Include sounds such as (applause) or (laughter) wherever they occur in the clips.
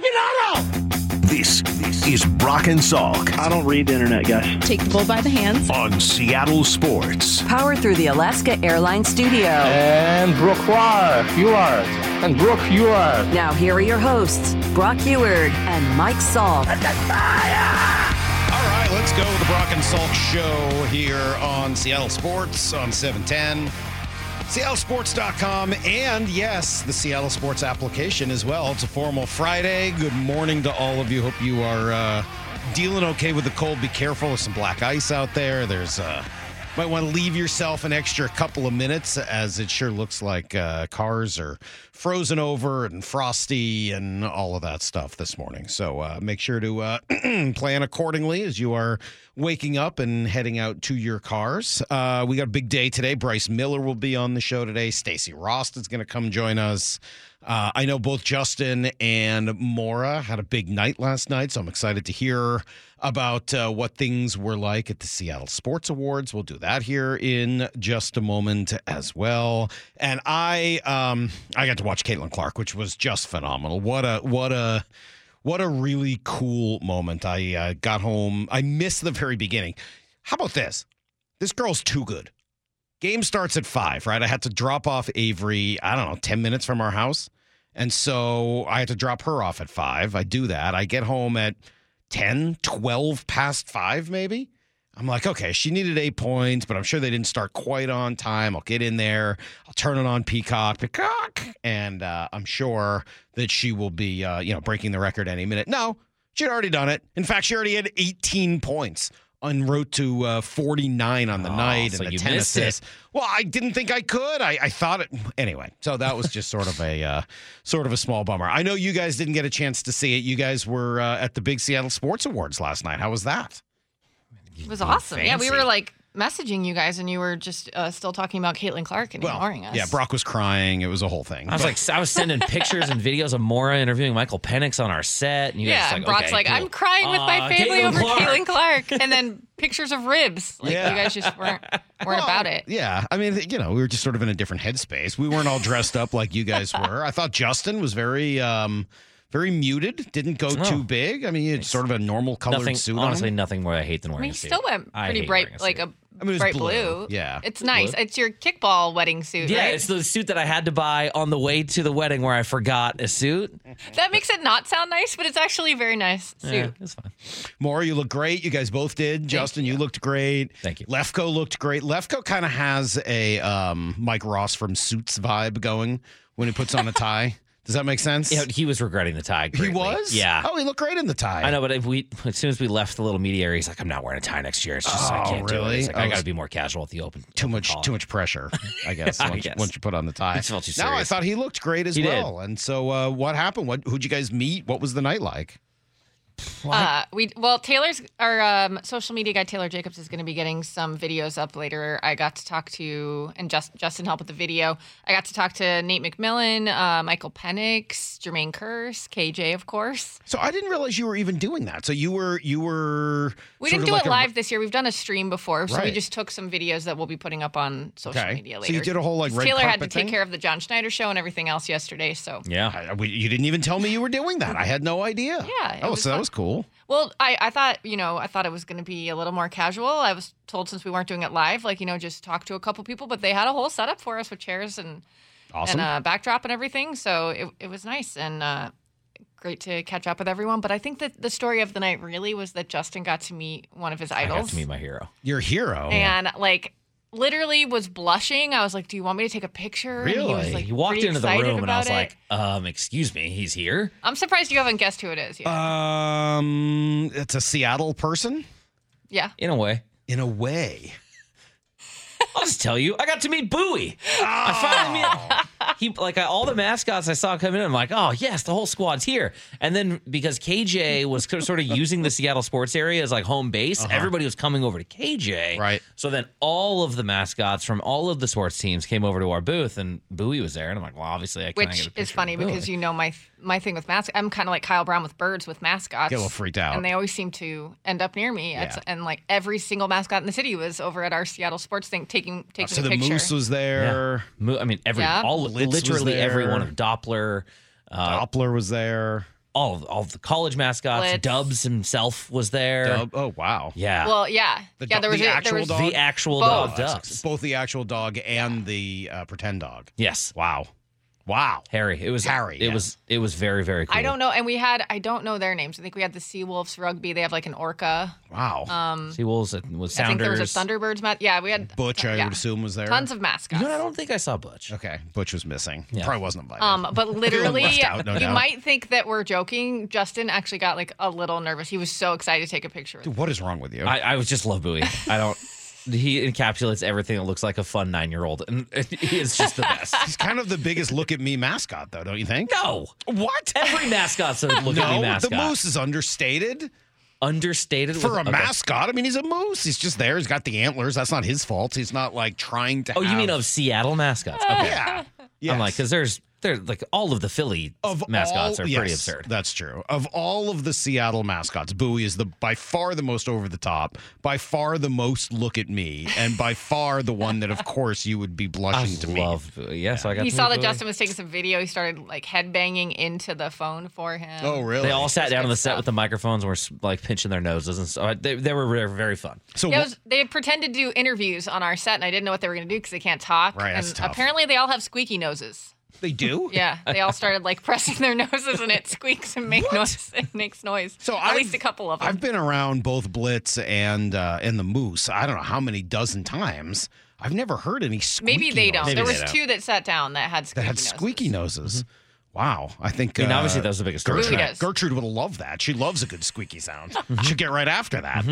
aficionado! This, this is Brock and Salk I don't read the internet, guys. Take the bull by the hands. on Seattle Sports. Powered through the Alaska Airlines Studio. And Brock Huard. And Brock Huard. Now, here are your hosts, Brock Huard and Mike Salk. All right, let's go. The Brock and Salk Show here on Seattle Sports on 710. SeattleSports.com and yes, the Seattle Sports application as well. It's a formal Friday. Good morning to all of you. Hope you are uh, dealing okay with the cold. Be careful. There's some black ice out there. There's uh, might want to leave yourself an extra couple of minutes as it sure looks like uh, cars are frozen over and frosty and all of that stuff this morning. So uh, make sure to uh, (clears throat) plan accordingly as you are waking up and heading out to your cars. Uh, we got a big day today. Bryce Miller will be on the show today. Stacy Rost is going to come join us. Uh, I know both Justin and Maura had a big night last night, so I'm excited to hear about uh, what things were like at the Seattle Sports Awards. We'll do that here in just a moment as well. And I, um, I got to watch Caitlin Clark, which was just phenomenal. What a, what a. What a really cool moment. I uh, got home. I missed the very beginning. How about this? This girl's too good. Game starts at five, right? I had to drop off Avery, I don't know, 10 minutes from our house. And so I had to drop her off at five. I do that. I get home at 10, 12 past five, maybe. I'm like, okay, she needed eight points, but I'm sure they didn't start quite on time. I'll get in there. I'll turn it on Peacock, Peacock, and uh, I'm sure that she will be, uh, you know, breaking the record any minute. No, she'd already done it. In fact, she already had 18 points en route to uh, 49 on the Oh, night so and the you 10 missed it. assists. Well, I didn't think I could. I, I thought it anyway. So that was just sort of a uh, sort of a small bummer. I know you guys didn't get a chance to see it. You guys were uh, at the Big Seattle Sports Awards last night. How was that? It was awesome. Yeah, we were like messaging you guys, and you were just uh, still talking about Caitlin Clark and ignoring us. yeah, Brock was crying. It was a whole thing. I was But- like, I was sending pictures and videos of Maura interviewing Michael Penix on our set, and you Yeah, guys like, Brock's okay, like, cool. I'm crying with my family Caitlin over Clark. Caitlin Clark, (laughs) and then pictures of ribs. Like Yeah. you guys just weren't weren't Well, about it. Yeah, I mean, you know, we were just sort of in a different headspace. We weren't all dressed up like you guys (laughs) were. I thought Justin was very, um, very muted. Didn't go Oh. too big. I mean, it's had sort of a normal colored Nothing, suit honestly, on. nothing more I hate than I wearing mean, a he suit. still went pretty bright, a like a I mean, it was bright blue. blue. Yeah. it's nice. It's your kickball wedding suit, Yeah, right? it's the suit that I had to buy on the way to the wedding where I forgot a suit. that makes it not sound nice, but it's actually a very nice suit. Yeah, it's fine. More, you look great. You guys both did. Justin, you. looked great. Thank you. Lefko looked great. Lefko kind of has a um, Mike Ross from Suits vibe going when he puts on a (laughs) tie. Does that make sense? Yeah, he was regretting the tie. he was. Yeah. Oh, he looked great in the tie. I know, but if we as soon as we left the little media area, he's like, "I'm not wearing a tie next year. It's just I Oh, can't do it." It's like, I I got to be more casual at the open. Too open much, call. too much pressure. I guess, (laughs) I once, guess. once you put on the tie. It felt too No, I thought he looked great as He did. well. And so, uh, what happened? What? Who'd you guys meet? What was the night like? Uh, we well, Taylor's our um, social media guy Taylor Jacobs is going to be getting some videos up later. I got to talk to and just Justin helped with the video. I got to talk to Nate McMillan, uh, Michael Penix, Jermaine Kearse, KJ, of course. So I didn't realize you were even doing that. So you were, you were. We didn't do like it a- live this year. We've done a stream before, so we just took some videos that we'll be putting up on social Okay. media later. So you did a whole, like, red Taylor had to carpet take thing? care of the John Schneider show and everything else yesterday. So Yeah. I, we, you didn't even tell me you were doing that. I had no idea. Yeah, Oh, was so that fun. Was cool. Well, I, I thought, you know, I thought it was going to be a little more casual. I was told since we weren't doing it live, like, you know, just talk to a couple people, but they had a whole setup for us with chairs and, Awesome. and a backdrop and everything. So it, it was nice and uh, great to catch up with everyone. But I think that the story of the night really was that Justin got to meet one of his I idols. got to meet my hero. Your hero. and like, literally was blushing. I was like, "Do you want me to take a picture?" And he was Really? like, He walked into the room and I was it. like, um, excuse me, he's here? "I'm surprised you haven't guessed who it is yet." um, it's a Seattle person yeah, In a way. in a way. (laughs) I'll just tell you, I got to meet Bowie. I finally met he like I, all the mascots I saw come in. I'm like, oh yes, the whole squad's here. And then because KJ was sort of using the Seattle sports area as like home base, everybody was coming over to KJ. Uh-huh. Right. So then all of the mascots from all of the sports teams came over to our booth, and Bowie was there. And I'm like, well, obviously I can't get which a is funny because you know my my thing with mascots. I'm kind of like Kyle Brown with birds with mascots. Get a little freaked out. and they always seem to end up near me. It's- Yeah. and like every single mascot in the city was over at our Seattle sports thing taking taking so a the picture. moose was there. Mo- I mean, every Yeah. all Blitz literally every there. one of Doppler. Uh, Doppler was there. all of, all of the college mascots. Blitz. Dubs himself was there. Dub- Oh wow. Yeah. Well, yeah, The yeah. There was the a, there actual was dog? the actual Both. dog Dubs. Both the actual dog and the uh, pretend dog. Yes. Wow. Wow. Harry. It was Harry, It yeah. was it was very very cool. I don't know, and we had I don't know their names. I think we had the Seawolves rugby. They have like an orca. Wow. Um, Seawolves and with I think there was a Thunderbirds. Ma- yeah, we had Butch, I yeah. would assume, was there. tons of mascots. You mascots. know. I don't think I saw Butch. Okay, Butch was missing. Yeah. Probably wasn't invited. Um, but (laughs) (laughs) literally, out, no you doubt. might think that we're joking. Justin actually got like a little nervous. He was so excited to take a picture. with Dude, what is wrong with you? I, I was just love Bowie. I don't. He encapsulates everything that looks like a fun nine year old, and (laughs) he is just the best. He's kind of the biggest look at me mascot, though, don't you think? No, What? every mascot's a look no, at me mascot. the moose is understated understated for with- a okay. mascot. I mean, he's a moose. He's just there. He's got the antlers. That's not his fault. He's not like trying to. Oh, you mean of Seattle mascots? Okay. Yeah. Yes. I'm like, because there's there's like all of the Philly of mascots all- are pretty yes, absurd. That's true. Of all of the Seattle mascots, Bowie is the by far the most over the top, by far the most look at me, and by far the one that, of course, you would be I blushing to meet. love Bowie. Yeah, so I got. He to saw that Bowie. Justin was taking some video. He started like headbanging into the phone for him. Oh, really? They all sat That's down on good the set stuff. with the microphones and were like pinching their noses and so uh, they, they were very, very fun. So Yeah, it was, they had pretended to do interviews on our set, and I didn't know what they were going to do because they can't talk. Right, and that's tough. apparently, they all have squeaky noses. They do. (laughs) Yeah, they all started like pressing their noses, and it squeaks and makes noise. (laughs) It makes noise. So at I've- least a couple of them. I've been around both Blitz and uh, and the Moose. I don't know how many dozen times. I've never heard any squeaky Maybe they don't. noses there they was don't. two that sat down that had that squeaky had noses. squeaky noses. Wow, I think. I mean, uh, obviously that was the biggest. Gertrude Gertrude, does. Gertrude would love that. She loves a good squeaky sound. (laughs) She'd get right after that.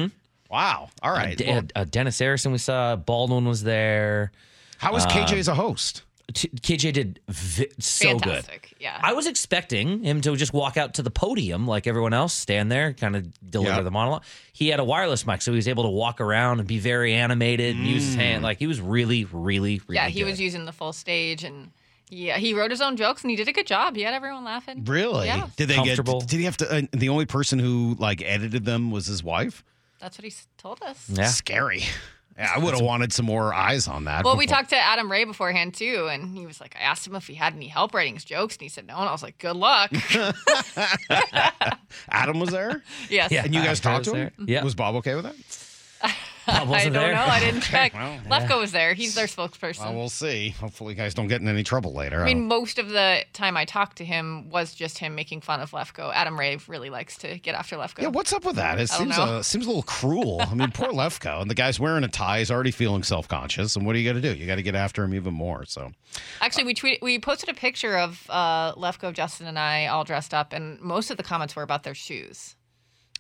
Wow. All right. De- Well, uh, Dennis Harrison, we saw Baldwin was there. how was KJ as a host? T- KJ did vi- so good. Yeah. I was expecting him to just walk out to the podium like everyone else, stand there, kind of deliver Yeah. the monologue. He had a wireless mic, so he was able to walk around and be very animated and use his Mm. hand. Like he was really, really, really. yeah, he good. was using the full stage, and yeah, he wrote his own jokes, and he did a good job. He had everyone laughing. Really? Yeah. Did they get? Did he have to? Uh, the only person who like edited them was his wife. That's what he told us. Yeah. Scary. Yeah, I would have wanted some more eyes on that. Well, we talked to Adam Ray beforehand too, and he was like, I asked him if he had any help writing his jokes, and he said no, and I was like, good luck. (laughs) Adam was there, yes. Yeah. and you guys I talked to him. there. Yeah. Was Bob okay with that? (laughs) I don't there. know. I didn't (laughs) check. well, Lefko was there. He's their spokesperson. Well, we'll see. Hopefully, you guys don't get in any trouble later. I mean, most of the time I talked to him was just him making fun of Lefko. Adam Ray really likes to get after Lefko. Yeah, what's up with that? It I seems uh, seems a little cruel. I mean, poor Lefko, and the guy's wearing a tie. He's already feeling self conscious, and what are you going to do? You got to get after him even more. So, Actually, we tweeted, we posted a picture of uh, Lefko, Justin, and I all dressed up, and most of the comments were about their shoes.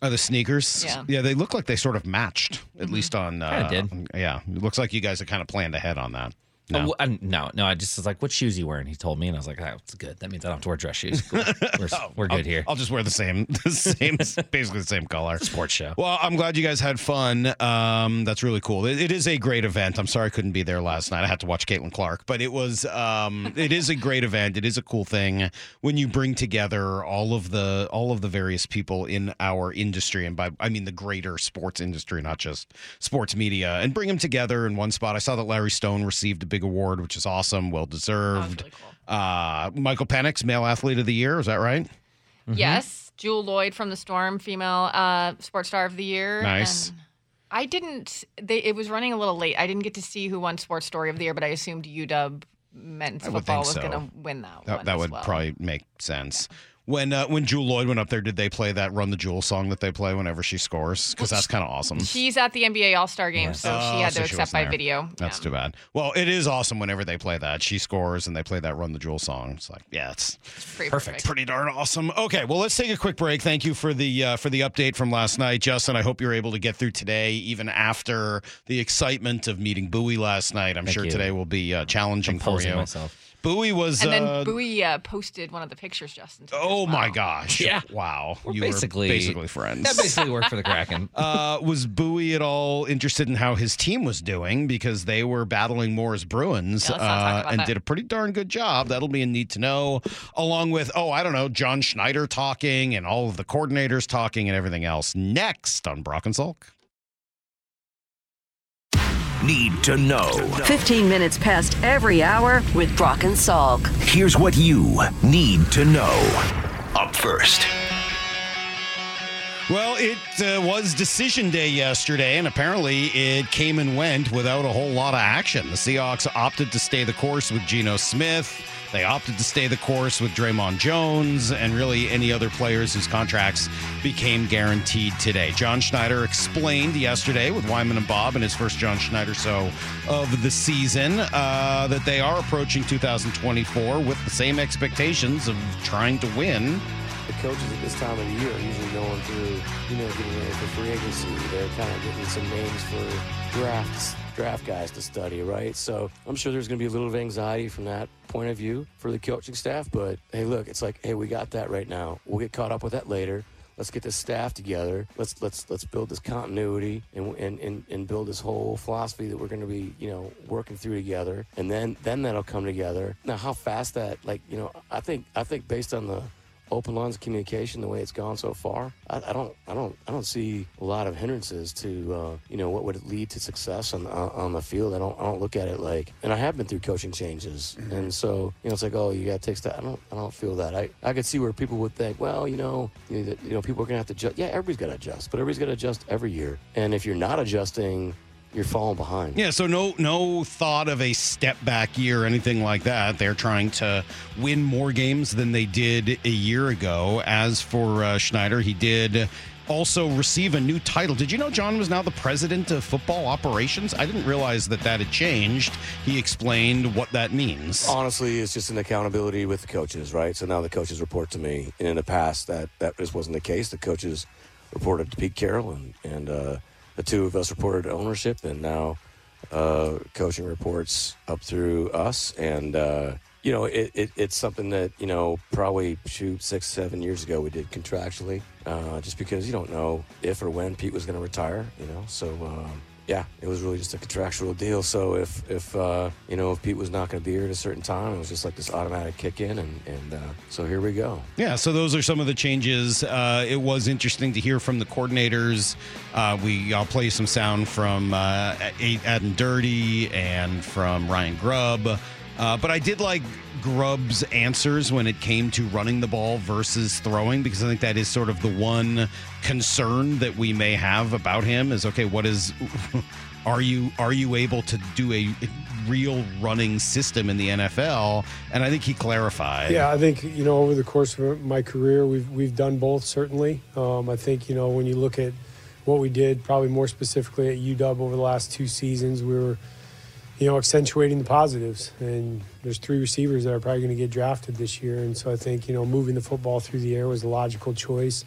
Oh, the sneakers, Yeah. yeah, they look like they sort of matched, at least on. Uh, Kinda did. Yeah, it looks like you guys have kind of planned ahead on that. No. Oh, I- no, no. I just was like, "What shoes are you wearing?" He told me, and I was like, "Oh, it's good. That means I don't have to wear dress shoes. Cool. (laughs) We're, we're good here." I'll just wear the same, (laughs) the same, basically the same color. Sports show. Well, I'm glad you guys had fun. Um, that's really cool. It, it is a great event. I'm sorry I couldn't be there last night. I had to watch Caitlin Clark, but it was. Um, it is a great event. It is a cool thing when you bring together all of the all of the various people in our industry, and by I mean the greater sports industry, not just sports media, and bring them together in one spot. I saw that Larry Stone received a big award, which is awesome, well deserved. really cool. Uh, Michael Penix, male athlete of the year, is that right? Mm-hmm. Yes, Jewel Lloyd from the Storm, female uh, sports star of the year. Nice. And I didn't. They it was running a little late. I didn't get to see who won sports story of the year, but I assumed UW men's I football was so. going to win that. That, one that as would well. probably make sense. When uh, when Jewel Lloyd went up there, did they play that "Run the Jewel" song that they play whenever she scores? Because that's kind of awesome. She's at the NBA All Star game, so Oh, she had so to accept wasn't by there. video. That's Yeah. too bad. Well, it is awesome whenever they play that. She scores and they play that "Run the Jewel" song. It's like, yeah, it's Pretty Perfect. pretty darn awesome. Okay, well, let's take a quick break. Thank you for the uh, for the update from last night, Justin. I hope you're able to get through today, even after the excitement of meeting Bowie last night. I'm Thank sure you. today will be uh, challenging for you. myself. Bowie was. And then uh, Bowie uh, posted one of the pictures, Justin. took Oh as my gosh! Yeah. Wow. We're you basically were basically friends. That basically worked for the Kraken. (laughs) uh, was Bowie at all interested in how his team was doing because they were battling Morris Bruins Yeah, let's not talk uh, and that. did a pretty darn good job. That'll be a need to know, along with oh I don't know John Schneider talking and all of the coordinators talking and everything else. Next on Brock and Salk. Need to know. 15 minutes past every hour with Brock and Salk. Here's what you need to know. Up first. Well, it uh, was decision day yesterday, and apparently it came and went without a whole lot of action. The Seahawks opted to stay the course with Geno Smith. They opted to stay the course with Dre'Mont Jones and really any other players whose contracts became guaranteed today. John Schneider explained yesterday with Wyman and Bob in his first John Schneider show of the season uh, that they are approaching 2024 with the same expectations of trying to win the coaches at this time of the year are usually going through, you know, getting ready for free agency. They're kind of getting some names for drafts, draft guys to study, right? So I'm sure there's going to be a little of anxiety from that point of view for the coaching staff. But hey, look, it's like, hey, we got that right now. We'll get caught up with that later. Let's get this staff together. Let's let's let's build this continuity and and, and, and build this whole philosophy that we're going to be you know working through together. And then then that'll come together. Now, how fast that like you know I think I think based on the open lines of communication the way it's gone so far, I, I don't, I don't, I don't see a lot of hindrances to, uh, you know, what would lead to success on on the field. I don't, I don't look at it like, and I have been through coaching changes, mm-hmm. and so you know, it's like, oh, you got to take that. I don't, I don't feel that. I, I could see where people would think, well, you know, you know, you know people are gonna have to adjust. Yeah, everybody's got to adjust, but everybody's got to adjust every year. And if you're not adjusting you're falling behind. Yeah, so no no thought of a step back year or anything like that. They're trying to win more games than they did a year ago. As for uh, Schneider, he did also receive a new title. Did you know John was now the president of football operations? I didn't realize that that had changed. He explained what that means. Honestly, it's just an accountability with the coaches, right? So now the coaches report to me. And in the past, that that just wasn't the case. The coaches reported to Pete Carroll and and uh, the two of us reported ownership, and now uh, coaching reports up through us. And uh, you know, it, it, it's something that you know probably shoot six, seven years ago we did contractually, uh, just because you don't know if or when Pete was going to retire. You know, so. Um, yeah, it was really just a contractual deal. So if if uh, you know if Pete was not going to be here at a certain time, it was just like this automatic kick in, and and uh, so here we go. Yeah, so those are some of the changes. Uh, it was interesting to hear from the coordinators. Uh, we I'll play some sound from uh, Aden Durde and from Ryan Grubb. Uh, but I did like Grubb's answers when it came to running the ball versus throwing because I think that is sort of the one concern that we may have about him is okay, what is (laughs) are you are you able to do a real running system in the NFL? And I think he clarified. Yeah, I think you know over the course of my career, we've we've done both. Certainly, um, I think you know when you look at what we did, probably more specifically at UW over the last two seasons, we were you know, accentuating the positives. And there's three receivers that are probably going to get drafted this year. And so I think, you know, moving the football through the air was a logical choice.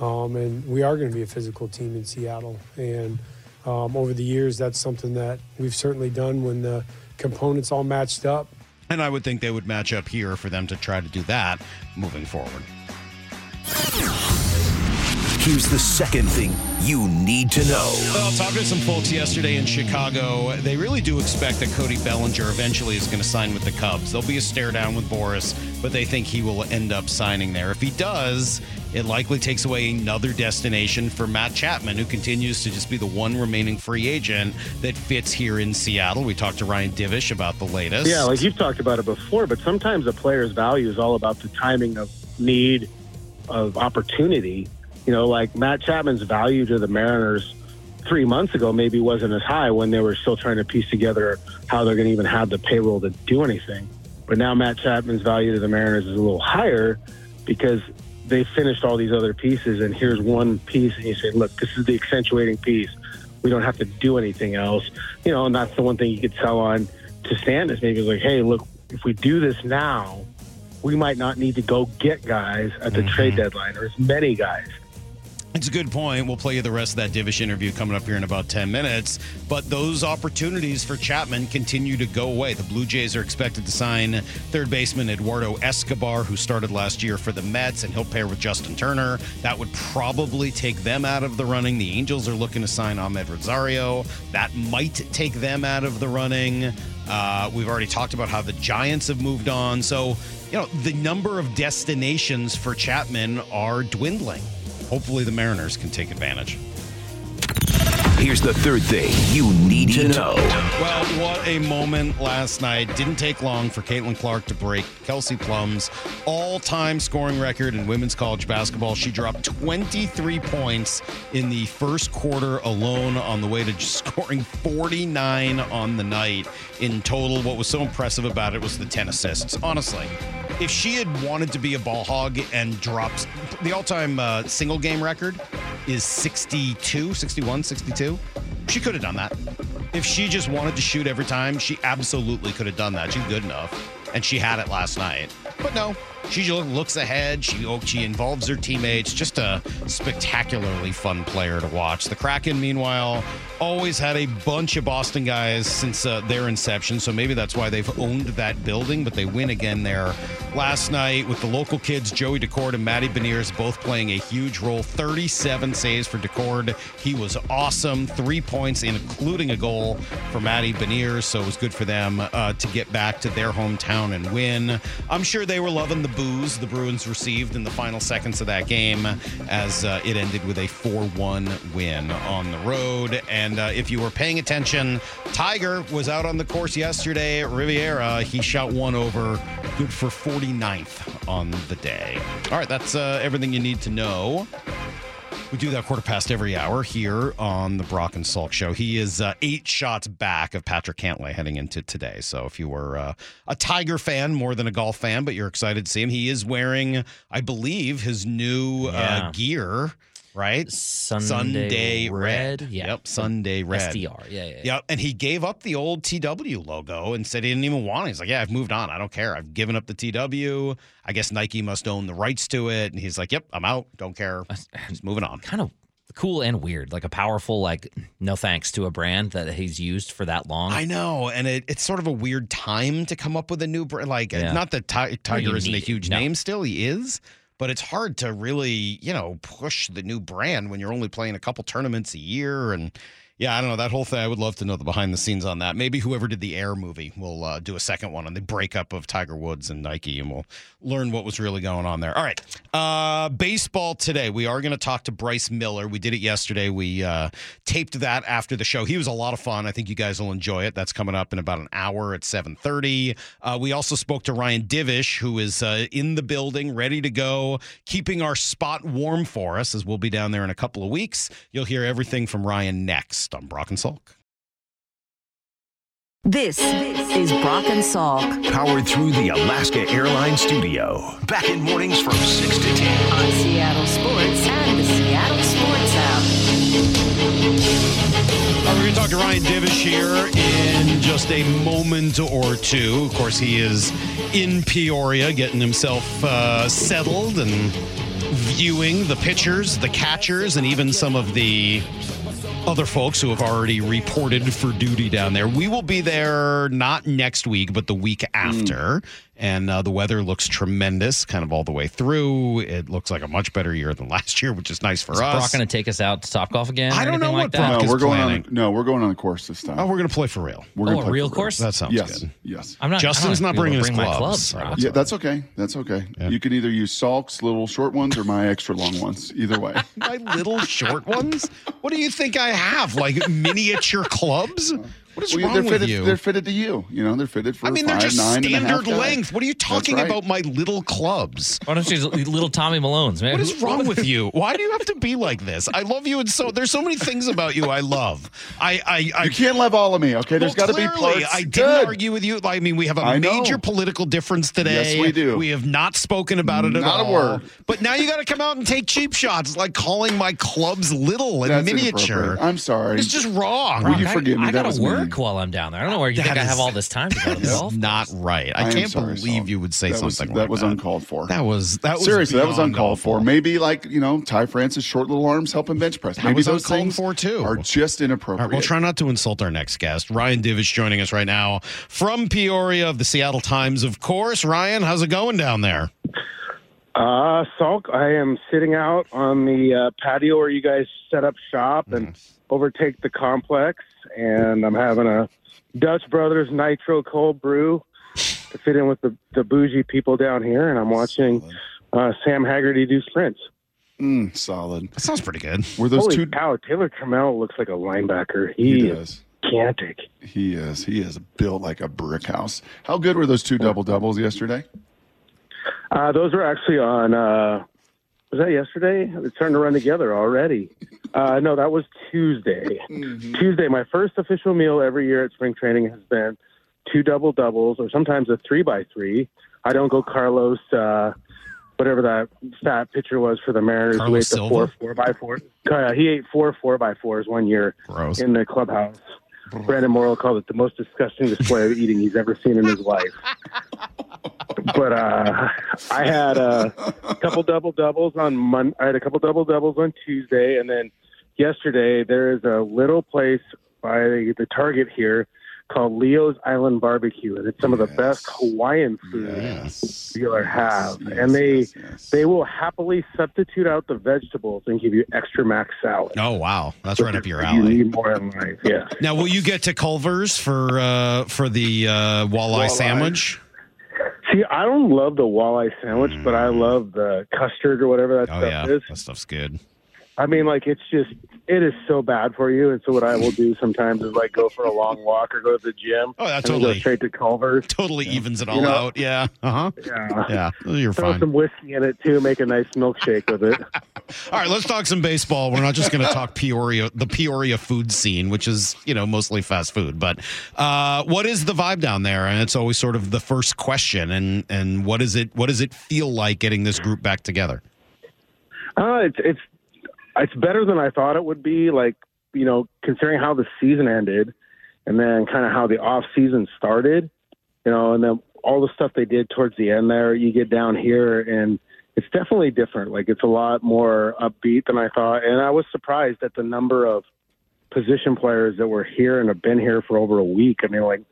Um, and we are going to be a physical team in Seattle. And um, over the years, that's something that we've certainly done when the components all matched up. And I would think they would match up here for them to try to do that moving forward. Here's the second thing you need to know. Well, talking to some folks yesterday in Chicago, they really do expect that Cody Bellinger eventually is going to sign with the Cubs. There'll be a stare down with Boras, but they think he will end up signing there. If he does, it likely takes away another destination for Matt Chapman, who continues to just be the one remaining free agent that fits here in Seattle. We talked to Ryan Divish about the latest. Yeah, like you've talked about it before, but sometimes a player's value is all about the timing of need, of opportunity you know, like Matt Chapman's value to the Mariners three months ago maybe wasn't as high when they were still trying to piece together how they're going to even have the payroll to do anything. But now Matt Chapman's value to the Mariners is a little higher because they finished all these other pieces, and here's one piece, and you say, look, this is the accentuating piece. We don't have to do anything else, you know. And that's the one thing you could sell on to Stanton is maybe like, hey, look, if we do this now, we might not need to go get guys at the mm-hmm. trade deadline or as many guys. It's a good point. We'll play you the rest of that Divish interview coming up here in about 10 minutes. But those opportunities for Chapman continue to go away. The Blue Jays are expected to sign third baseman Eduardo Escobar, who started last year for the Mets, and he'll pair with Justin Turner. That would probably take them out of the running. The Angels are looking to sign Amed Rosario. That might take them out of the running. Uh, we've already talked about how the Giants have moved on. So, you know, the number of destinations for Chapman are dwindling hopefully the Mariners can take advantage. Here's the third thing you need to know. Well, what a moment last night. Didn't take long for Caitlin Clark to break Kelsey Plum's all time scoring record in women's college basketball. She dropped 23 points in the first quarter alone on the way to (laughs) scoring 49 on the night in total. What was so impressive about it was the 10 assists. Honestly, if she had wanted to be a ball hog and dropped the all time uh, single game record is 62, 61, 62. She could have done that. If she just wanted to shoot every time, she absolutely could have done that. She's good enough. And she had it last night. But no, she looks ahead. She oh, she involves her teammates. Just a spectacularly fun player to watch. The Kraken, meanwhile, always had a bunch of Boston guys since uh, their inception. So maybe that's why they've owned that building. But they win again there last night with the local kids, Joey Daccord and Matty Beniers, both playing a huge role. 37 saves for Daccord. He was awesome. Three points, including a goal for Matty Beniers. So it was good for them uh, to get back to their hometown and win. I'm sure they were loving the boos the Bruins received in the final seconds of that game as uh, it ended with a 4 1 win on the road. And uh, if you were paying attention, Tiger was out on the course yesterday at Riviera. He shot one over, good for 49th on the day. All right, that's uh, everything you need to know. We do that quarter past every hour here on the Brock and Salk show. He is uh, eight shots back of Patrick Cantlay heading into today. So if you were uh, a Tiger fan more than a golf fan, but you're excited to see him, he is wearing, I believe, his new Yeah. uh, gear. Right, Sunday red. Red? Yeah. Yep, Sunday red. SDR. Yeah, yeah, yeah. Yep, and he gave up the old TW logo and said he didn't even want it. He's like, "Yeah, I've moved on. I don't care. I've given up the TW. I guess Nike must own the rights to it." And he's like, "Yep, I'm out. Don't care. Just moving on." Kind of cool and weird. Like a powerful, like, no thanks to a brand that he's used for that long. I know, and it, it's sort of a weird time to come up with a new brand. Like, Yeah. not that Ti- Tiger isn't a huge No. name, still he is, but it's hard to really, you know, push the new brand when you're only playing a couple tournaments a year. And yeah, I don't know that whole thing. I would love to know the behind the scenes on that. Maybe whoever did the Air movie will uh, do a second one on the breakup of Tiger Woods and Nike, and we'll learn what was really going on there. All right, uh, baseball today. We are going to talk to Bryce Miller. We did it yesterday. We uh, taped that after the show. He was a lot of fun. I think you guys will enjoy it. That's coming up in about an hour at seven thirty. Uh, we also spoke to Ryan Divish, who is uh, in the building, ready to go, keeping our spot warm for us as we'll be down there in a couple of weeks. You'll hear everything from Ryan next on Brock and Salk. This is Brock and Salk Powered through the Alaska Airlines studio. Back in mornings from 6 to 10. on Seattle Sports and the Seattle Sports app. Uh, we're going to talk to Ryan Divish here in just a moment or two. Of course, he is in Peoria getting himself uh, settled and viewing the pitchers, the catchers, and even some of the other folks who have already reported for duty down there. We will be there not next week, but the week hmm. after. And uh, the weather looks tremendous kind of all the way through. It looks like a much better year than (laughs) last year, which is nice for us. Is us. Brock going to take us out to Top Golf again? I don't anything know like what that? Brock No, is we're going planning. on. No, we're going on the course this time. Oh, we're going to play for real. We're Oh, gonna a play real for course? That sounds Yes, good. yes. I'm not. Justin's not bringing be able his to clubs. My Right, clubs, Yeah, that's okay. That's okay. You can either use Salk's little short ones or my extra long ones. Either way. (laughs) My little short ones? What do you think I have? Like miniature clubs? What is Well, wrong they're with fitted. you? They're fitted to you. You know, they're fitted for. I mean, they're just nine and a half standard guy. length. What are you talking right. about? My little clubs. Why don't you use little Tommy Malone's, man? What is wrong with you? Why do you have to be like this? I love you, and so there's so many things about you I love. I, I, I You can't love all of me. Okay, there's Well, got to be clearly, parts. I didn't Good. argue with you. I mean, we have a I know. major political difference today. Yes, we do. We have not spoken about it at Not a word. But now you got to come out and take cheap shots, like calling my clubs little and That's miniature. I'm sorry. It's just wrong. Will you I- forgive me? I That gotta was work mean. while I'm down there. I don't know where you That think I have all this time to go to the That's golf. not right. I, I can't sorry, believe Saul. you would say that was, something that like was that. Was uncalled for. That was that was Seriously, that was uncalled for. awful. Maybe like you know, Ty Francis short little arms helping bench press. Maybe was those uncalled things for, too. are just inappropriate. right, we'll try not to insult our next guest. Ryan Divish joining us right now from Peoria of the Seattle Times, of course. Ryan, how's it going down there? Uh, Salk, I am sitting out on the uh, patio where you guys set up shop and overtake the complex, and I'm having a Dutch Brothers Nitro cold brew to fit in with the, the bougie people down here, and I'm watching uh, Sam Haggerty do sprints. Mm, solid. That sounds pretty good. Were those Holy two? cow, Taylor Trammell looks like a linebacker. He He, does. is gigantic. He is. He is built like a brick house. How good were those two double doubles yesterday? Uh, those were actually on. Uh, was that yesterday? It's starting to run together already. Uh, no, that was Tuesday. Tuesday, my first official meal every year at spring training has been two double doubles, or sometimes a three by three. I don't go Carlos, uh, whatever that fat pitcher was for the Mariners who Carlos ate the four four by four. Uh, he ate four four by fours one year Gross. in the clubhouse. Brandon Morrow called it the most disgusting display of eating he's ever seen in his life. (laughs) But uh, I had a couple double doubles on Mon. I had a couple double doubles on Tuesday, and then yesterday there is a little place by the Target here called Leo's Island Barbecue, and it's some of the best Hawaiian food Yes. you'll ever have. Yes, and they yes, yes. they will happily substitute out the vegetables and give you extra max salad. Oh wow, that's right up your alley. You need more in life, yes. Now, will you get to Culver's for uh, for the uh, walleye, Walleye. sandwich? See, I don't love the walleye sandwich, but I love the custard or whatever that Mm. Oh stuff yeah, is. that stuff's good. I mean, like it's just it is so bad for you. And so what I will do sometimes is like go for a long walk or go to the gym. Oh, that and then go totally straight to Culver's. totally evens it all You know- out. Yeah. Uh huh. Yeah. Yeah. You're Throw fine. some whiskey in it too. Make a nice milkshake with it. (laughs) All right, let's talk some baseball. We're not just going to talk Peoria, the Peoria food scene, which is you know mostly fast food. But uh, what is the vibe down there? And it's always sort of the first question. And and what is it? What does it feel like getting this group back together? Uh, it's it's it's better than I thought it would be. Like you know, considering how the season ended, and then kind of how the off season started, you know, and then all the stuff they did towards the end there. You get down here, and it's definitely different. Like it's a lot more upbeat than I thought, and I was surprised at the number of position players that were here and have been here for over a week. I mean, like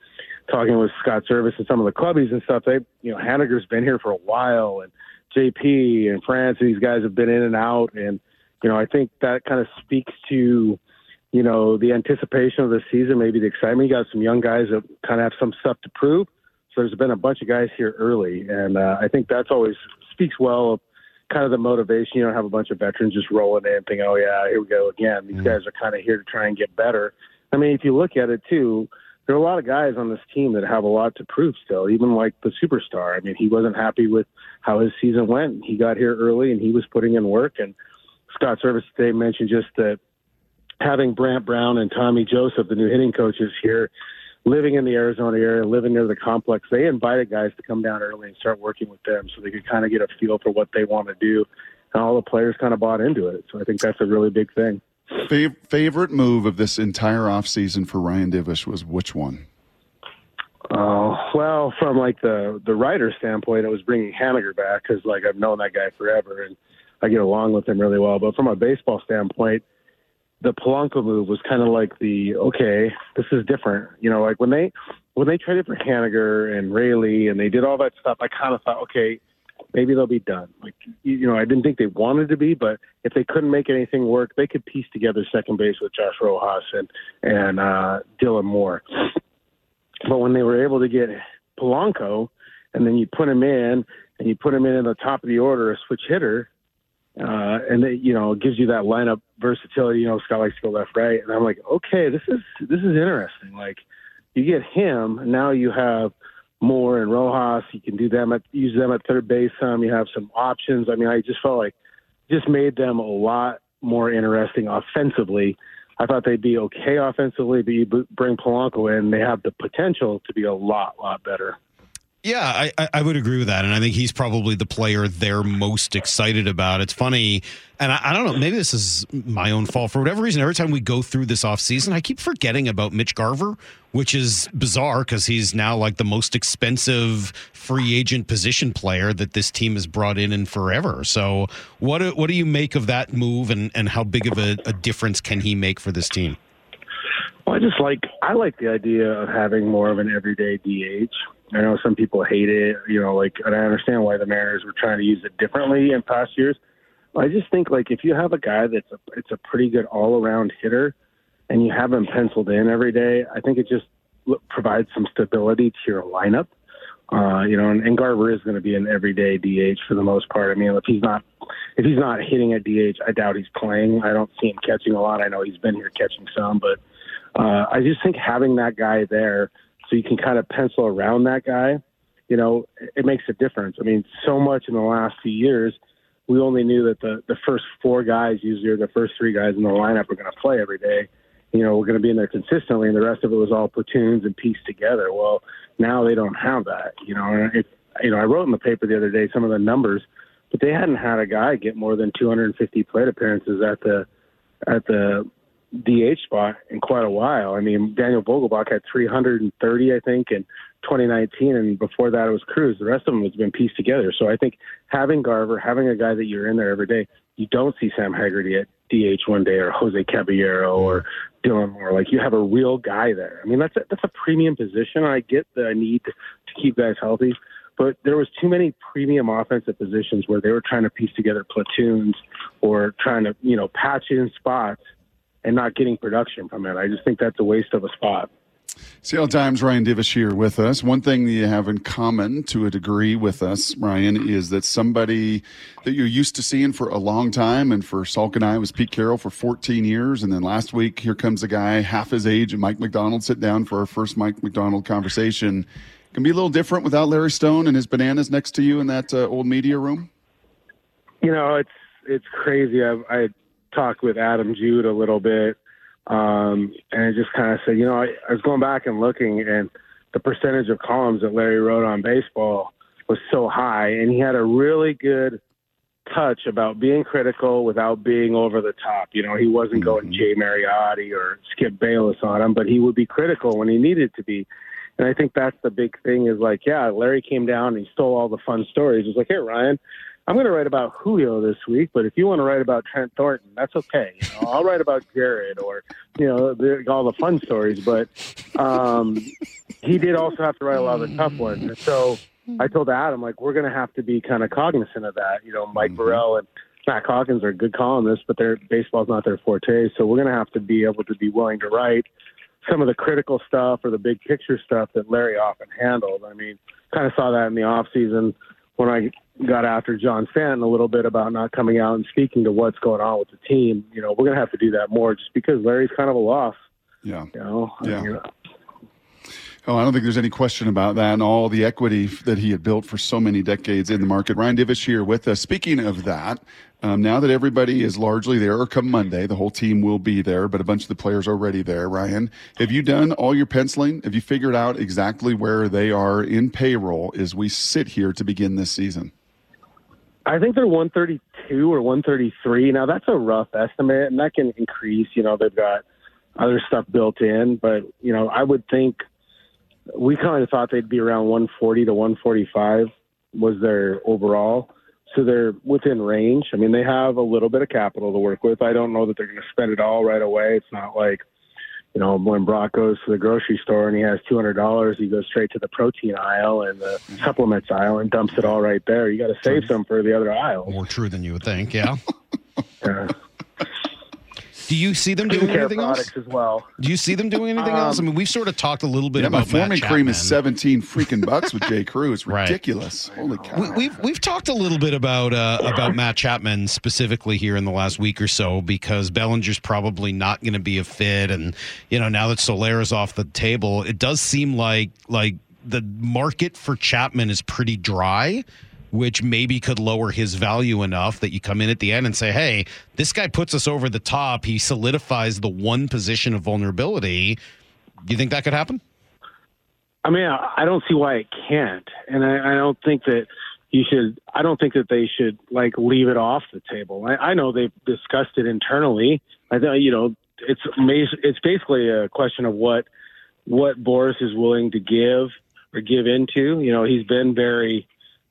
talking with Scott Servais and some of the clubbies and stuff. They, you know, Haniger's been here for a while, and JP and France. These guys have been in and out, and you know, I think that kind of speaks to you know the anticipation of the season, maybe the excitement. You got some young guys that kind of have some stuff to prove. So there's been a bunch of guys here early, and uh, I think that's always speaks well of kind of the motivation. You don't have a bunch of veterans just rolling in, thinking, "Oh yeah, here we go again." These guys are kind of here to try and get better. I mean, if you look at it too, there are a lot of guys on this team that have a lot to prove still. Even like the superstar. I mean, he wasn't happy with how his season went. He got here early, and he was putting in work. And Scott Servais today mentioned just that having Brant Brown and Tommy Joseph, the new hitting coaches here, living in the Arizona area, living near the complex, they invited guys to come down early and start working with them so they could kind of get a feel for what they want to do. And all the players kind of bought into it. So I think that's a really big thing. Fav- favorite move of this entire offseason for Ryan Divish was which one? Oh well, from like the the writer standpoint, it was bringing Haniger back because like I've known that guy forever and I get along with him really well. But from a baseball standpoint, the Polanco move was kind of like the okay, this is different. You know, like when they when they traded for Haniger and Raleigh and they did all that stuff, I kind of thought, okay, maybe they'll be done. Like you know, I didn't think they wanted to be, but if they couldn't make anything work, they could piece together second base with Josh Rojas and and uh, Dylan Moore. But when they were able to get Polanco, and then you put him in, and you put him in at the top of the order, a switch hitter, uh, and it, you know gives you that lineup versatility. You know, Scott likes to go left, right, and I'm like, okay, this is this is interesting. Like, you get him, now you have Moore and Rojas. You can do them at use them at third base. Some you have some options. I mean, I just felt like just made them a lot more interesting offensively. I thought they'd be okay offensively, but you bring Polanco in, they have the potential to be a lot, lot better. Yeah, I, I- would agree with that. And I think he's probably the player they're most excited about. It's funny, and I, I don't know, maybe this is my own fault. For whatever reason, every time we go through this offseason, I keep forgetting about Mitch Garver, which is bizarre because he's now like the most expensive free agent position player that this team has brought in in forever. So, what what do you make of that move, and, and how big of a, a difference can he make for this team? Well, I just like I like the idea of having more of an everyday DH. I know some people hate it, you know, like, and I understand why the Mariners were trying to use it differently in past years. I just think like if you have a guy that's a it's a pretty good all around hitter, and you have him penciled in every day, I think it just provides some stability to your lineup. Uh, you know, and, and Garver is going to be an everyday DH for the most part. I mean, if he's not if he's not hitting at DH, I doubt he's playing. I don't see him catching a lot. I know he's been here catching some, but uh, I just think having that guy there, so you can kind of pencil around that guy, you know, it makes a difference. I mean, so much in the last few years, we only knew that the the first four guys, usually are the first three guys in the lineup, are going to play every day. You know, we're going to be in there consistently, and the rest of it was all platoons and pieced together. Well, now they don't have that. You know, it, you know, I wrote in the paper the other day some of the numbers, but they hadn't had a guy get more than 250 plate appearances at the at the DH spot in quite a while. I mean, Daniel Vogelbach had 330, I think, in 2019, and before that it was Cruz. The rest of them has been pieced together. So I think having Garver, having a guy that you're in there every day, you don't see Sam Haggerty at DH one day or Jose Caballero or Dylan Moore. Like you have a real guy there. I mean, that's a, that's a premium position. I get the need to, keep guys healthy, but there was too many premium offensive positions where they were trying to piece together platoons or trying to you know patch in spots and not getting production from it. I just think that's a waste of a spot. Seattle Times Ryan Divish here with us. One thing that you have in common to a degree with us, Ryan, is that somebody that you're used to seeing for a long time, and for Salk and I was Pete Carroll for 14 years, and then last week here comes a guy half his age, and Mike Macdonald sit down for our first Mike Macdonald conversation. Can be a little different without Larry Stone and his bananas next to you in that uh, old media room. You know, it's it's crazy. I've, I talked with Adam Jude a little bit, um, and just kind of said, you know, I, I was going back and looking, and the percentage of columns that Larry wrote on baseball was so high, and he had a really good touch about being critical without being over the top. You know, he wasn't going Jay Mariotti or Skip Bayless on him, but he would be critical when he needed to be. And I think that's the big thing is like, yeah, Larry came down and he stole all the fun stories. He's like, here, Ryan, I'm going to write about Julio this week, but if you want to write about Trent Thornton, that's okay. You know, I'll write about Jared or you know the, all the fun stories. But um, he did also have to write a lot of the tough ones. And so I told Adam like we're going to have to be kind of cognizant of that. You know, Mike Vorel and Matt Calkins are good columnists, but their baseball's not their forte. So we're going to have to be able to be willing to write some of the critical stuff or the big picture stuff that Larry often handled. I mean, kind of saw that in the off season when I got after John Stanton a little bit about not coming out and speaking to what's going on with the team. You know, we're going to have to do that more just because Larry's kind of a loss. Yeah. You know, Yeah. I mean, Oh, I don't think there's any question about that and all the equity that he had built for so many decades in the market. Ryan Divish here with us. Speaking of that, um, now that everybody is largely there, or come Monday, the whole team will be there, but a bunch of the players are already there. Ryan, have you done all your penciling? Have you figured out exactly where they are in payroll as we sit here to begin this season? I think they're 132 or 133. Now that's a rough estimate, and that can increase. You know, they've got other stuff built in, but you know, I would think we kind of thought they'd be around 140 to 145 was their overall. So they're within range. I mean, they have a little bit of capital to work with. I don't know that they're going to spend it all right away. It's not like, you know, when Brock goes to the grocery store and he has $200, he goes straight to the protein aisle and the mm-hmm. supplements aisle and dumps it all right there. You got to save some for the other aisle. More true than you would think, yeah. (laughs) Yeah. Do you see them doing Skincare anything else? as well. Do you see them doing anything else? I Um, mean, we've sort of talked a little bit Yeah, my about Matt forming cream is 17 freaking bucks with J.Crew. It's (laughs) Right. ridiculous. Holy cow. We, we've we've talked a little bit about uh, about Matt Chapman specifically here in the last week or so because Bellinger's probably not going to be a fit, and you know now that Solera's off the table, it does seem like like the market for Chapman is pretty dry. Which maybe could lower his value enough that you come in at the end and say, "Hey, this guy puts us over the top. He solidifies the one position of vulnerability." Do you think that could happen? I mean, I don't see why it can't, and I, I don't think that you should. I don't think that they should like leave it off the table. I, I know they've discussed it internally. I think you know it's it's basically a question of what what Boras is willing to give or give into. You know, he's been very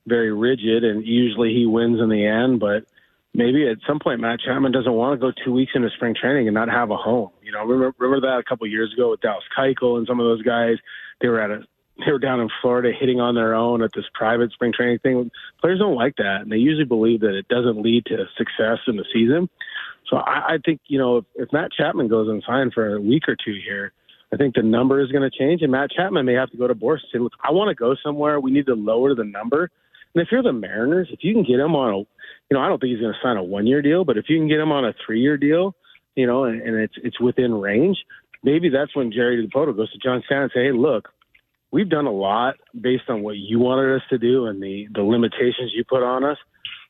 very rigid, and usually he wins in the end, but. Maybe at some point Matt Chapman doesn't want to go two weeks into spring training and not have a home. You know, remember, remember that a couple years ago with Dallas Keuchel and some of those guys. They were at a they were down in Florida hitting on their own at this private spring training thing. Players don't like that, and they usually believe that it doesn't lead to success in the season. So I, I think you know if, if Matt Chapman goes unsigned for a week or two here, I think the number is going to change, and Matt Chapman may have to go to Boras and say, "Look, I want to go somewhere. We need to lower the number." And if you're the Mariners, if you can get him on a, you know, I don't think he's going to sign a one-year deal, but if you can get him on a three-year deal, you know, and, and it's it's within range, maybe that's when Jerry Dipoto goes to John Stanton and say, "Hey, look, we've done a lot based on what you wanted us to do and the the limitations you put on us."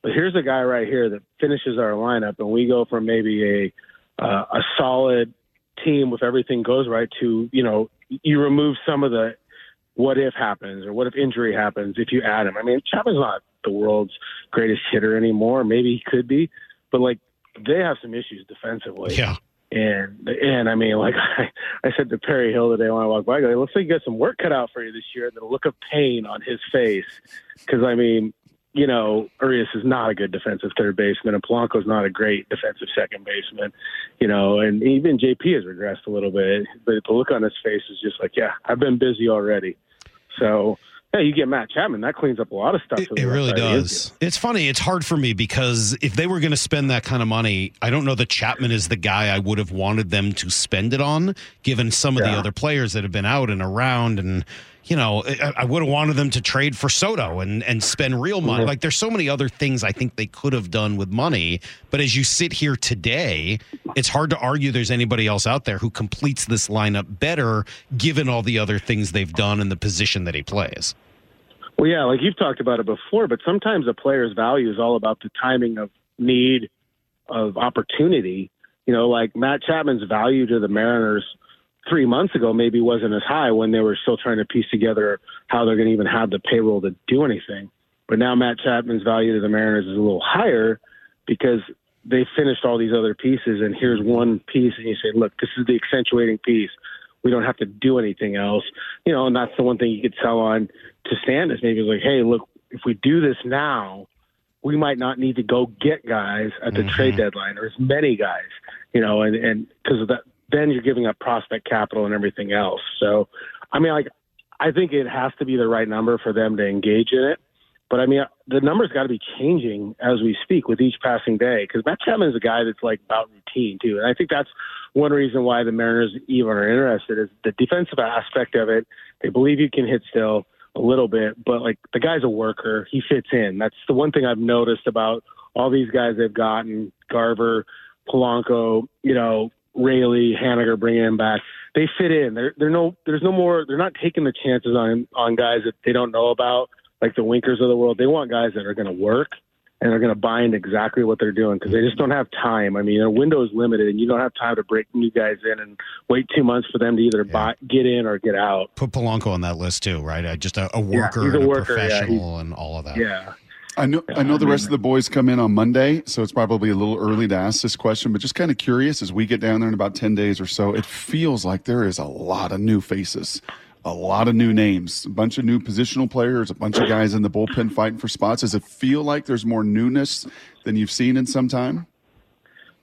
But here's a guy right here that finishes our lineup, and we go from maybe a uh, a solid team with everything goes right to you know you remove some of the what if happens or what if injury happens if you add him. I mean, Chapman's not the world's greatest hitter anymore. Maybe he could be, but like they have some issues defensively. Yeah. And and I mean, like (laughs) I, I said to Perry Hill today when I walked by, I go, it looks like you got some work cut out for you this year. And the look of pain on his face, because I mean, you know, Urias is not a good defensive third baseman, and Polanco's not a great defensive second baseman, you know, and even JP has regressed a little bit. But the look on his face is just like, yeah, I've been busy already. So, yeah, you get Matt Chapman, that cleans up a lot of stuff. It, it really rest of the does. It's funny. It's hard for me because if they were going to spend that kind of money, I don't know that Chapman is the guy I would have wanted them to spend it on, given some of the other players that have been out and around. And, you know, I, I would have wanted them to trade for Soto and, and spend real money. Mhm. Like, there's so many other things I think they could have done with money. But as you sit here today, it's hard to argue there's anybody else out there who completes this lineup better, given all the other things they've done and the position that he plays. Well, yeah, like you've talked about it before, but sometimes a player's value is all about the timing of need, of opportunity. You know, like Matt Chapman's value to the Mariners three months ago maybe wasn't as high when they were still trying to piece together how they're going to even have the payroll to do anything. But now Matt Chapman's value to the Mariners is a little higher because they finished all these other pieces, and here's one piece, and you say, look, this is the accentuating piece. We don't have to do anything else, you know, and that's the one thing you could sell on to Standis. Maybe it's like, hey, look, if we do this now, we might not need to go get guys at the mm-hmm. trade deadline or as many guys, you know, and and because of that, then you're giving up prospect capital and everything else. So, I mean, like, I think it has to be the right number for them to engage in it. But I mean, the numbers got to be changing as we speak with each passing day because Matt Chapman is a guy that's like about routine too, and I think that's one reason why the Mariners even are interested is the defensive aspect of it. They believe you can hit still a little bit, but like the guy's a worker. He fits in. That's the one thing I've noticed about all these guys they've gotten: Garver, Polanco, you know, Raleigh, Haniger, bringing him back. They fit in. They're they're no there's no more. They're not taking the chances on on guys that they don't know about, like the Winkers of the world. They want guys that are going to work and are going to bind exactly what they're doing because they just don't have time. I mean, a window is limited, and you don't have time to break new guys in and wait two months for them to either buy, get in or get out. Put Polanco on that list too, right? Uh, just a, a Yeah, worker he's a a worker, yeah, professional he's- and all of that. Yeah. I know. I know the rest of the boys come in on Monday, so it's probably a little early to ask this question. But just kind of curious, as we get down there in about ten days or so, it feels like there is a lot of new faces, a lot of new names, a bunch of new positional players, a bunch of guys in the bullpen fighting for spots. Does it feel like there's more newness than you've seen in some time?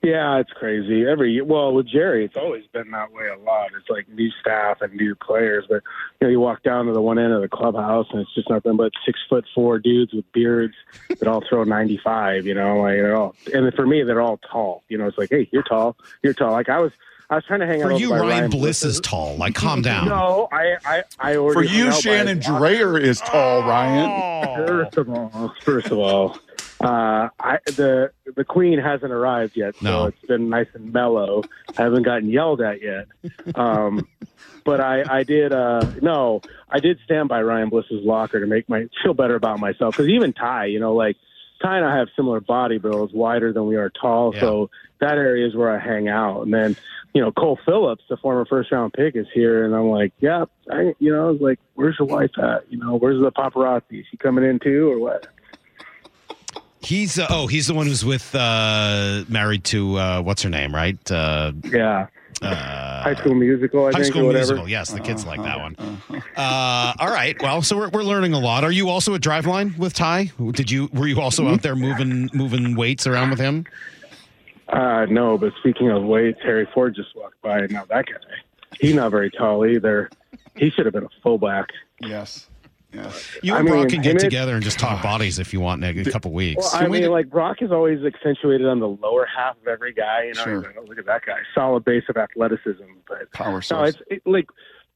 Yeah, it's crazy. Every well, with Jerry, it's always been that way a lot. It's like new staff and new players. But you know, you walk down to the one end of the clubhouse, and it's just nothing but six foot four dudes with beards (laughs) that all throw ninety five. You know, like they're all, and for me, they're all tall. You know, it's like, hey, you're tall, you're tall. Like I was, I was trying to hang out For you, by Ryan Bliss is tall. Like, calm (laughs) down. No, I, I, I already For you, Shannon his. Dreyer is tall, Ryan. First of all, first of all, uh, I, the the queen hasn't arrived yet, so No. it's been nice and mellow. I haven't gotten yelled at yet, um, (laughs) but I, I did. Uh, no, I did stand by Ryan Bliss's locker to make my feel better about myself because even Ty, you know, like Ty and I have similar body builds, wider than we are tall, so that area is where I hang out. And then, you know, Cole Phillips, the former first round pick, is here, and I'm like, yeah, I, you know, I was like, where's your wife at? You know, where's the paparazzi? Is she coming in too, or what? He's uh, oh, he's the one who's with uh, married to uh, what's her name, right? Uh, Yeah. uh, High School Musical, I High think, School or. Musical. Yes, the kids like that one. Uh, all right. Well, so we're, we're learning a lot. Are you also at Driveline with Ty? Did you were you also out there moving moving weights around with him? Uh, no, but speaking of weights, Harry Ford just walked by. Now that guy, he's not very tall either. He should have been a fullback. Yes. You I and Brock mean, can get together and just talk bodies if you want in a couple weeks. Well, I mean, like Brock is always accentuated on the lower half of every guy. You know, Sure. Like, oh, look at that guy, solid base of athleticism. But Power no, source. it's it, like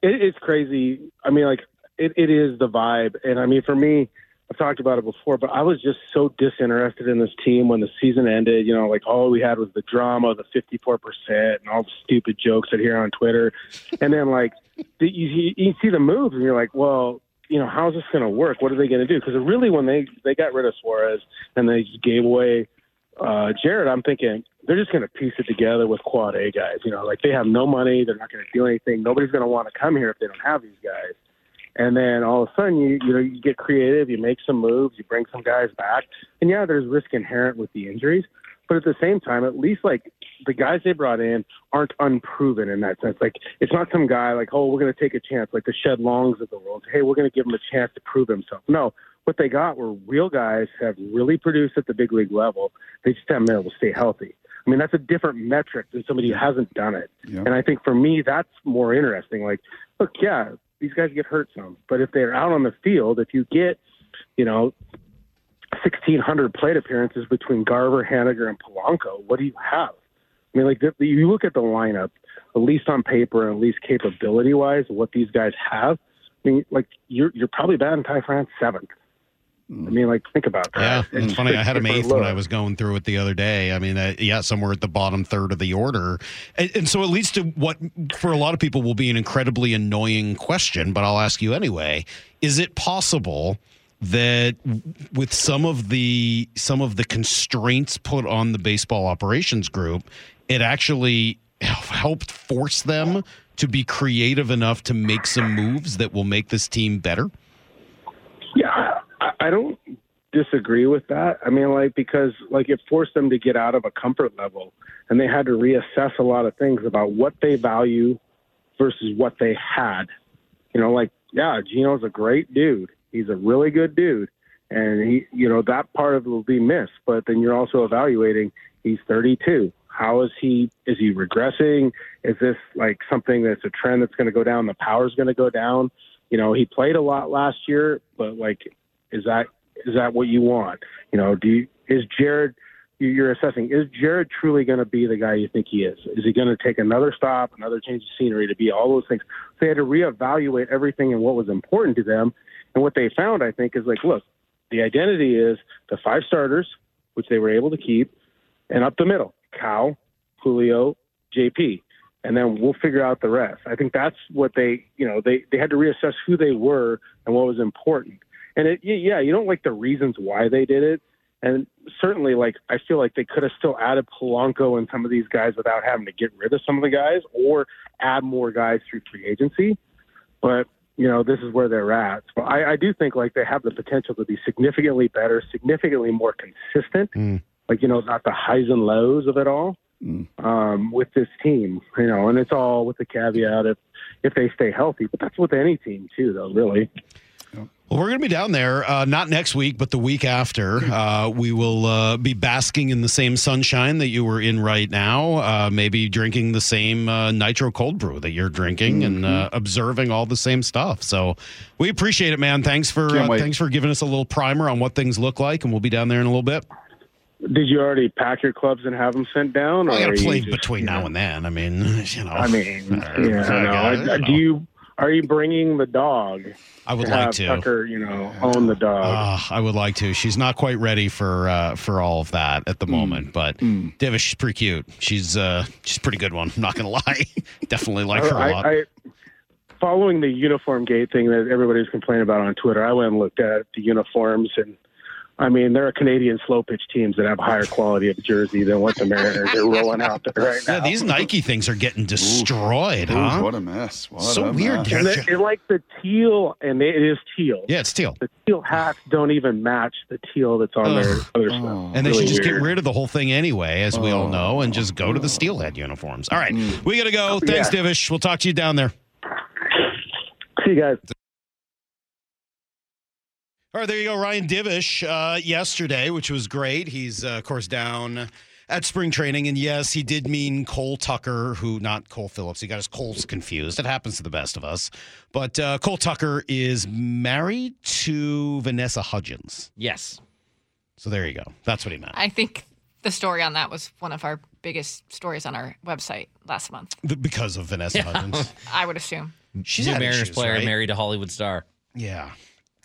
it, it's crazy. I mean, like it, it is the vibe, and I mean, for me, I've talked about it before, but I was just so disinterested in this team when the season ended. You know, like all we had was the drama, the fifty-four percent, and all the stupid jokes that hear on Twitter, and then like the, you, you see the moves, and you're like, well. You know, how's this going to work? What are they going to do? Because really, when they they got rid of Suarez and they gave away uh, Jarred, I'm thinking they're just going to piece it together with quad A guys. You know, like they have no money, they're not going to do anything. Nobody's going to want to come here if they don't have these guys. And then all of a sudden, you you know, you get creative, you make some moves, you bring some guys back, and yeah, there's risk inherent with the injuries, but at the same time, at least like the guys they brought in aren't unproven in that sense. Like it's not some guy like, oh, we're going to take a chance, like the Shed Longs of the world. Hey, we're going to give him a chance to prove himself. No, what they got were real guys who have really produced at the big league level. They just haven't been able to stay healthy. I mean, that's a different metric than somebody who hasn't done it. Yeah. And I think for me, that's more interesting. Like, look, yeah, these guys get hurt some, but if they're out on the field, if you get, you know, 1,600 plate appearances between Garver, Haniger, and Polanco, what do you have? I mean, like, the, you look at the lineup, at least on paper, and at least capability wise, what these guys have. I mean, like, you're you're probably batting Ty France seventh. I mean, like, think about that. Yeah, that. it's funny. I had him eighth when. I was going through it the other day. I mean, uh, yeah, somewhere at the bottom third of the order, and, and so it leads to what for a lot of people will be an incredibly annoying question, but I'll ask you anyway: Is it possible that with some of the some of the constraints put on the baseball operations group, it actually helped force them to be creative enough to make some moves that will make this team better? Yeah, I, don't disagree with that. I mean, like because like it forced them to get out of a comfort level, and they had to reassess a lot of things about what they value versus what they had. You know, like yeah, Geno's a great dude. He's a really good dude, and he, you know, that part of it will be missed. But then you're also evaluating. He's 32. How is he? Is he regressing? Is this like something that's a trend that's going to go down? The power's going to go down. You know, he played a lot last year, but like, is that is that what you want? You know, do you, is Jarred? you- You're assessing is Jarred truly going to be the guy you think he is? Is he going to take another stop, another change of scenery to be all those things? So they had to reevaluate everything and what was important to them. And what they found, I think, is like, look, the identity is the five starters, which they were able to keep, and up the middle, Cal, Julio, JP, and then we'll figure out the rest. I think that's what they, you know, they they had to reassess who they were and what was important. And it, yeah, you don't like the reasons why they did it, and certainly, like I feel like they could have still added Polanco and some of these guys without having to get rid of some of the guys or add more guys through free agency. But you know, this is where they're at. So I, I do think like they have the potential to be significantly better, significantly more consistent. Like you know, not the highs and lows of it all um, with this team. You know, and it's all with the caveat if if they stay healthy. But that's with any team too, though. Really. Well, we're going to be down there, uh, not next week, but the week after. Uh, we will uh, be basking in the same sunshine that you were in right now, uh, maybe drinking the same uh, nitro cold brew that you're drinking and uh, observing all the same stuff. So we appreciate it, man. Thanks for uh, thanks for giving us a little primer on what things look like, and we'll be down there in a little bit. Did you already pack your clubs and have them sent down? I or got to play between now and then. I mean, (laughs) you know. I mean, yeah, I know. I I, I- do you are you bringing the dog? I would to like have to. Tucker, you know, own the dog. Uh, I would like to. She's not quite ready for uh, for all of that at the moment, but Davis, she's pretty cute. She's uh, she's a pretty good one. I'm not gonna (laughs) lie. Definitely like her a I, lot. I, following the uniform gate thing that everybody's complaining about on Twitter, I went and looked at the uniforms, and I mean, there are Canadian slow pitch teams that have higher quality of jersey than what the Mariners are rolling out there right now. yeah, these Nike things are getting destroyed, Ooh, huh? what a mess. What So a weird. mess. And it, it like the teal, and it is teal. Yeah, it's teal. The teal hats don't even match the teal that's on their Ugh. other Oh. stuff. And they Really should just weird. get rid of the whole thing anyway, as we all oh. know, and just go to the steelhead uniforms. All right, mm. we got to go. Thanks, Yeah. Divish. We'll talk to you down there. See you guys. All right, there you go. Ryan Divish uh, yesterday, which was great. He's, uh, of course, down at spring training. And yes, he did mean Cole Tucker, who not Cole Phillips. He got his Coles confused. It happens to the best of us. But uh, Cole Tucker is married to Vanessa Hudgens. Yes. So there you go. That's what he meant. I think the story on that was one of our biggest stories on our website last month. Because of Vanessa Hudgens. (laughs) I would assume. She's New had Mariners issues, player right? married to Hollywood star. Yeah.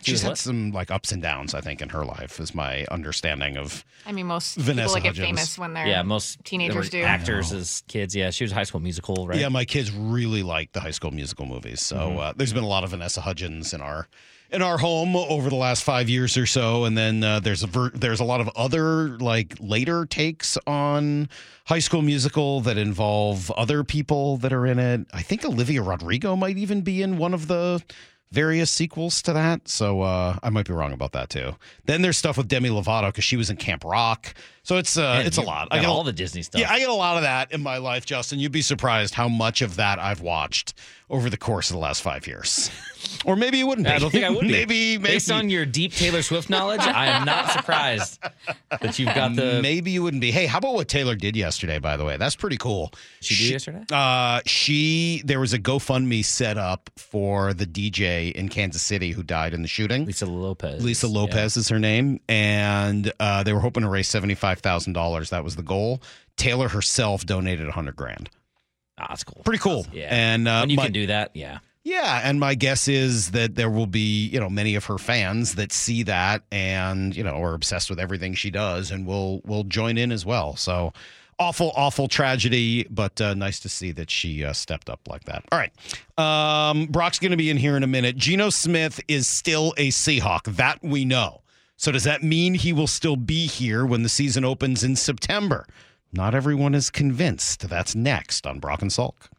She She's was had what? some like ups and downs, I think, in her life, is my understanding of. I mean, most Vanessa people get Hudgens. famous when they're Yeah, most teenagers do. actors as kids. Yeah, she was a high school musical, right? Yeah, my kids really like the High School Musical movies. So Mm-hmm. uh, there's been a lot of Vanessa Hudgens in our in our home over the last five years or so, and then uh, there's a ver- there's a lot of other like later takes on High School Musical that involve other people that are in it. I think Olivia Rodrigo might even be in one of the various sequels to that. So uh, I might be wrong about that too. Then there's stuff with Demi Lovato because she was in Camp Rock. So it's uh, Man, it's a lot. I get a- all the Disney stuff. yeah, I get a lot of that in my life, Justin. You'd be surprised how much of that I've watched over the course of the last five years. (laughs) or maybe you wouldn't be. I don't think I would maybe, maybe. Based on your deep Taylor Swift knowledge, I am not surprised that you've got the. Maybe you wouldn't be. Hey, how about what Taylor did yesterday, by the way? That's pretty cool. She did yesterday? Uh, she, there was a GoFundMe set up for the DJ in Kansas City who died in the shooting. Lisa Lopez. Lisa Lopez is her name. And uh, they were hoping to raise $75,000. That was the goal. Taylor herself donated 100 grand. Ah, that's cool. Pretty cool. Yeah. And uh, when you my- can do that, yeah. Yeah, and my guess is that there will be, you know, many of her fans that see that and, you know, are obsessed with everything she does and will will join in as well. So awful awful tragedy, but uh, nice to see that she uh, stepped up like that. All right. Um Brock's going to be in here in a minute. Geno Smith is still a Seahawk, that we know. So does that mean he will still be here when the season opens in September? Not everyone is convinced. That's next on Brock and Salk.